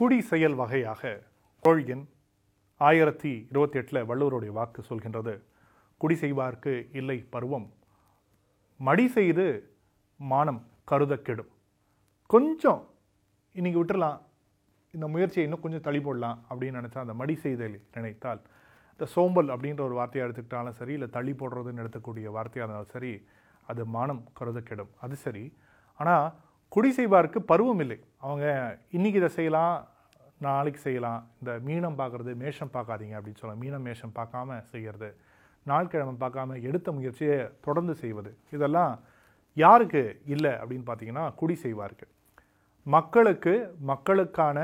குடி செயல் வகையாக கோழியன் ஆயிரத்தி இருபத்தி எட்டில் வள்ளுவருடைய வாக்கு சொல்கின்றது. குடி செய்வார்க்கு இல்லை பருவம். மடி செய்து மானம் கருத கெடும் கொஞ்சம் இன்னைக்கு விட்டுறலாம். இந்த முயற்சியை இன்னும் கொஞ்சம் தள்ளி போடலாம் அப்படின்னு நினச்சா அந்த மடி செய்தல் நினைத்தால் இந்த சோம்பல் அப்படின்ற ஒரு வார்த்தையாக எடுத்துக்கிட்டாலும் சரி இல்லை தள்ளி போடுறதுன்னு எடுத்துக்கூடிய வார்த்தையாக இருந்தாலும் சரி அது மானம் கருத கெடும் அது சரி. ஆனால் குடி செய்வார்க்கு பருவம் இல்லை. அவங்க இன்னைக்கு இதை செய்யலாம் நாளைக்கு செய்யலாம். இந்த மீனம் பார்க்குறது மேஷம் பார்க்காதீங்க அப்படின்னு சொல்லலாம் மீனம் மேஷம் பார்க்காம செய்கிறது நாள்கிழமை பார்க்காம எடுத்த முயற்சியை தொடர்ந்து செய்வது. இதெல்லாம் யாருக்கு இல்லை அப்படின்னு பார்த்தீங்கன்னா குடி செய்வார்க்கு மக்களுக்கு மக்களுக்கான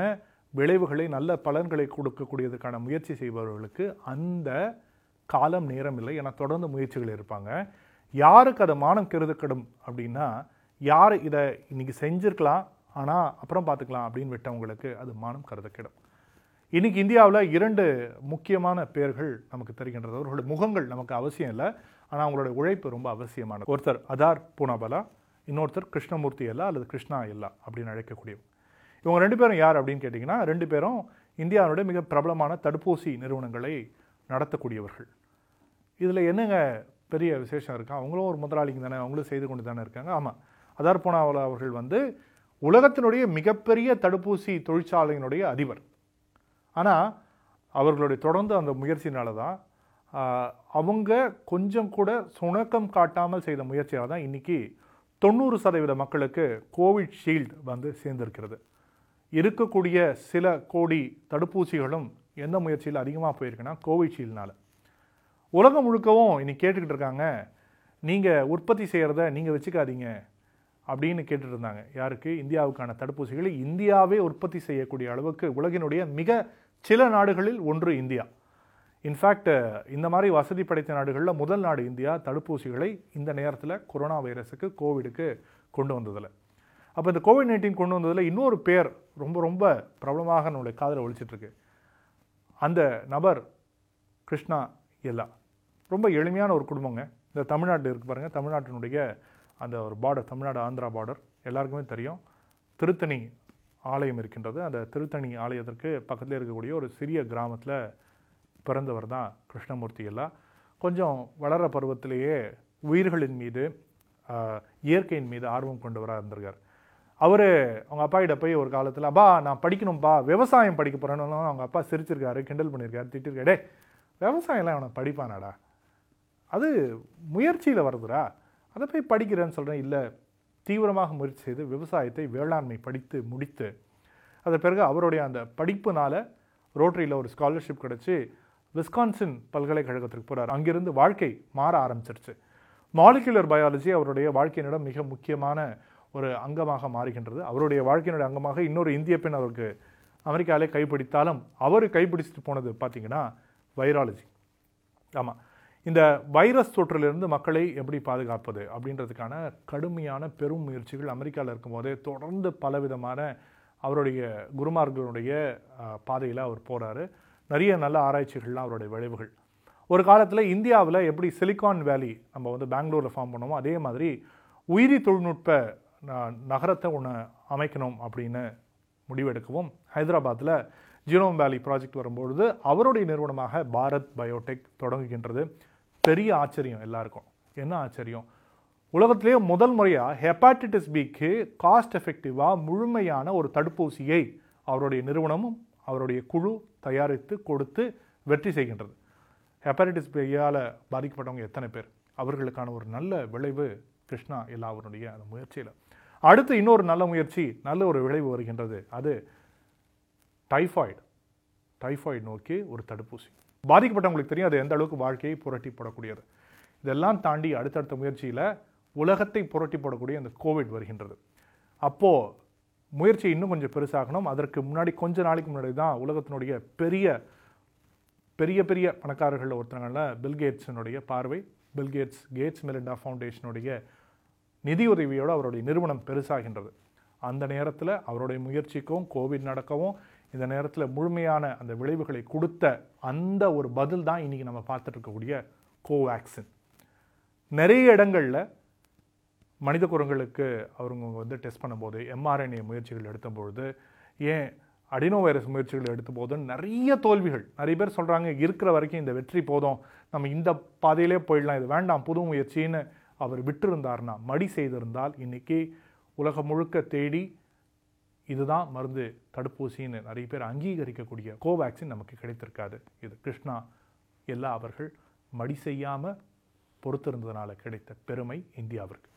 விளைவுகளை நல்ல பலன்களை கொடுக்கக்கூடியதுக்கான முயற்சி செய்பவர்களுக்கு அந்த காலம் நேரம் இல்லை ஏன்னா தொடர்ந்து முயற்சிகள் இருப்பாங்க. யாருக்கு அதை மானம் கருதக்கடும் அப்படின்னா யார் இதை இன்னைக்கு செஞ்சுருக்கலாம் ஆனால் அப்புறம் பார்த்துக்கலாம் அப்படின்னு விட்டவங்களுக்கு அது மானம் கருதக்கிடும். இன்றைக்கி இந்தியாவில் இரண்டு முக்கியமான பேர்கள் நமக்கு தெரிகின்றது. அவர்களுடைய முகங்கள் நமக்கு அவசியம் இல்லை ஆனால் அவங்களுடைய உழைப்பு ரொம்ப அவசியமானது. ஒருத்தர் அதார் பூனாபலா இன்னொருத்தர் கிருஷ்ணமூர்த்தி எல்லா அல்லது கிருஷ்ணா எல்லா அப்படின்னு அழைக்கக்கூடிய இவங்க ரெண்டு பேரும் யார் அப்படின்னு கேட்டிங்கன்னா ரெண்டு பேரும் இந்தியாவுடைய மிக பிரபலமான தடுப்பூசி நிறுவனங்களை நடத்தக்கூடியவர்கள். இதில் என்னங்க பெரிய விசேஷம் இருக்கா? அவங்களும் ஒரு முதலாளிங்க தானே அவங்களும் செய்து கொண்டு தானே இருக்காங்க. ஆமாம் அதர்பனாவலா அவர்கள் வந்து உலகத்தினுடைய மிகப்பெரிய தடுப்பூசி தொழிற்சாலையினுடைய அதிபர். ஆனால் அவர்களுடைய தொடர்ந்து அந்த முயற்சினால தான் அவங்க கொஞ்சம் கூட சுணக்கம் காட்டாமல் செய்த முயற்சியால் தான் இன்னைக்கு தொண்ணூறு சதவீத மக்களுக்கு கோவிட்ஷீல்டு வந்து சேர்ந்திருக்கிறது. இருக்கக்கூடிய சில கோடி தடுப்பூசிகளும் எந்த முயற்சியில் அதிகமாக போயிருக்குன்னா கோவிஷீல்டுனால உலகம் முழுக்கவும் இன்னைக்கு கேட்டுக்கிட்டு இருக்காங்க நீங்கள் உற்பத்தி செய்கிறத நீங்கள் வச்சுக்காதீங்க அப்படின்னு கேட்டுட்ருந்தாங்க. யாருக்கு? இந்தியாவுக்கான தடுப்பூசிகளை இந்தியாவே உற்பத்தி செய்யக்கூடிய அளவுக்கு உலகினுடைய மிக சில நாடுகளில் ஒன்று இந்தியா. இன்ஃபேக்ட் இந்த மாதிரி வசதி படைத்த நாடுகளில் முதல் நாடு இந்தியா தடுப்பூசிகளை இந்த நேரத்தில் கொரோனா வைரஸுக்கு கோவிடுக்கு கொண்டு வந்ததில். அப்போ இந்த கோவிட் நைன்டீன் கொண்டு வந்ததில் இன்னொரு பேர் ரொம்ப ரொம்ப பிரபலமாக நம்மளுடைய காதில் ஒழிச்சிட்ருக்கு அந்த நபர் கிருஷ்ணா எல்லா. ரொம்ப எளிமையான ஒரு குடும்பங்க. இந்த தமிழ்நாட்டில் இருக்கு பாருங்கள் தமிழ்நாட்டினுடைய அந்த ஒரு பார்டர் தமிழ்நாடு ஆந்திரா பார்டர் எல்லாருக்குமே தெரியும். திருத்தணி ஆலயம் இருக்கின்றது. அந்த திருத்தணி ஆலயத்திற்கு பக்கத்தில் இருக்கக்கூடிய ஒரு சிறிய கிராமத்தில் பிறந்தவர் தான் கிருஷ்ணமூர்த்தி எல்லாம் கொஞ்சம் வளர பருவத்திலேயே உயிர்களின் மீது இயற்கையின் மீது ஆர்வம் கொண்டவராக இருந்திருக்கார். அவர் அவங்க அப்பா கிட்ட போய் ஒரு காலத்தில் அப்பா நான் படிக்கணும்ப்பா விவசாயம் படிக்க போகிறேன்னு அவங்க அப்பா சிரிச்சிருக்காரு கிண்டல் பண்ணியிருக்காரு திட்டிருக்காரு. டே விவசாயம்லாம் அவனை படிப்பானாடா? அது முயற்சியில் வருதுடா. அதை போய் படிக்கிறேன்னு சொல்கிறேன் இல்லை தீவிரமாக முயற்சி செய்து விவசாயத்தை வேளாண்மை படித்து முடித்து அதன் பிறகு அவருடைய அந்த படிப்புனால ரோட்டரியில் ஒரு ஸ்காலர்ஷிப் கிடச்சி விஸ்கான்சின் பல்கலைக்கழகத்திற்கு போகிறார் அங்கிருந்து வாழ்க்கை மாற ஆரம்பிச்சிருச்சு. மாலிகுலர் பயாலஜி அவருடைய வாழ்க்கையினிடம் மிக முக்கியமான ஒரு அங்கமாக மாறுகின்றது. அவருடைய வாழ்க்கையினுடைய அங்கமாக இன்னொரு இந்திய பெண் அவருக்கு அமெரிக்காவிலே கைப்பிடித்தாலும் அவர் கைப்பிடிச்சிட்டு போனது பார்த்தீங்கன்னா வைராலஜி ஆமாம் இந்த வைரஸ் தொற்றிலிருந்து மக்களை எப்படி பாதுகாப்பது அப்படின்றதுக்கான கடுமையான பெரும் முயற்சிகள் அமெரிக்காவில் இருக்கும்போதே தொடர்ந்து பலவிதமான அவருடைய குருமார்களுடைய பாதையில் அவர் போகிறாரு நிறைய நல்ல ஆராய்ச்சிகள்லாம் அவருடைய விளைவுகள். ஒரு காலத்தில் இந்தியாவில் எப்படி சிலிகான் வேலி நம்ம வந்து பெங்களூரில் ஃபார்ம் பண்ணோமோ அதே மாதிரி உயிரி தொழில்நுட்ப ந- நகரத்தை ஒன்று அமைக்கணும் அப்படின்னு முடிவெடுக்கவும் ஹைதராபாத்தில் ஜீனோம் வேலி ப்ராஜெக்ட் வரும்பொழுது அவருடைய நிறுவனமாக பாரத் பயோடெக் தொடங்குகின்றது. பெரிய ஆச்சரியம் எல்லாருக்கும். என்ன ஆச்சரியம்? உலகத்திலேயே முதல் முறையாக ஹெப்பாட்டிட்டிஸ் பிக்கு காஸ்ட் எஃபெக்டிவாக முழுமையான ஒரு தடுப்பூசியை அவருடைய நிறுவனமும் அவருடைய குழு தயாரித்து கொடுத்து வெற்றி செய்கின்றது. ஹெப்பாட்டிட்டிஸ் பியால் பாதிக்கப்பட்டவங்க எத்தனை பேர்? அவர்களுக்கான ஒரு நல்ல விளைவு கிருஷ்ணா எல்லாவருடைய அந்த முயற்சியில். அடுத்து இன்னொரு நல்ல முயற்சி நல்ல ஒரு விளைவு வருகின்றது. அது டைஃபாய்டு. டைஃபாய்டு நோக்கி ஒரு தடுப்பூசி. பாதிக்கப்பட்டவங்களுக்கு தெரியும் அது எந்த அளவுக்கு வாழ்க்கையை புரட்டி போடக்கூடியது. இதெல்லாம் தாண்டி அடுத்தடுத்த முயற்சியில் உலகத்தை புரட்டி போடக்கூடிய அந்த கோவிட் வருகின்றது. அப்போது முயற்சி இன்னும் கொஞ்சம் பெருசாகணும். அதற்கு முன்னாடி கொஞ்ச நாளைக்கு முன்னாடி தான் உலகத்தினுடைய பெரிய பெரிய பெரிய பணக்காரர்கள் ஒருத்தனால பில்கேட்ஸினுடைய பார்வை பில்கேட்ஸ் கேட்ஸ் மெலிண்டா ஃபவுண்டேஷனுடைய நிதி உதவியோடு அவருடைய நிறுவனம் பெருசாகின்றது. அந்த நேரத்தில் அவருடைய முயற்சிக்கும் கோவிட் நடக்கவும் இந்த நேரத்தில் முழுமையான அந்த விளைவுகளை கொடுத்த அந்த ஒரு பதில் தான் இன்றைக்கி நம்ம பார்த்துட்டு இருக்கக்கூடிய கோவேக்சின். நிறைய இடங்களில் மனித குரங்களுக்கு அவங்க வந்து டெஸ்ட் பண்ணும்போது எம்ஆர்என்ஏ முயற்சிகள் எடுத்தபொழுது ஏன் அடினோ வைரஸ் முயற்சிகள் எடுத்த போது நிறைய தோல்விகள் நிறைய பேர் சொல்கிறாங்க இருக்கிற வரைக்கும் இந்த வெற்றி போதும் நம்ம இந்த பாதையிலே போயிடலாம் இது வேண்டாம் புது முயற்சின்னு அவர் விட்டிருந்தார்னா மடி செய்திருந்தால் இன்றைக்கி உலகம் முழுக்க தேடி இதுதான் மருந்து தடுப்பூசின்னு நிறைய பேர் அங்கீகரிக்கக்கூடிய கோவேக்சின் நமக்கு கிடைத்திருக்காது. இது கிருஷ்ணா எல்லா அவர்கள் மடி செய்யாமல் பொறுத்திருந்ததுனால கிடைத்த பெருமை இந்தியாவிற்கு.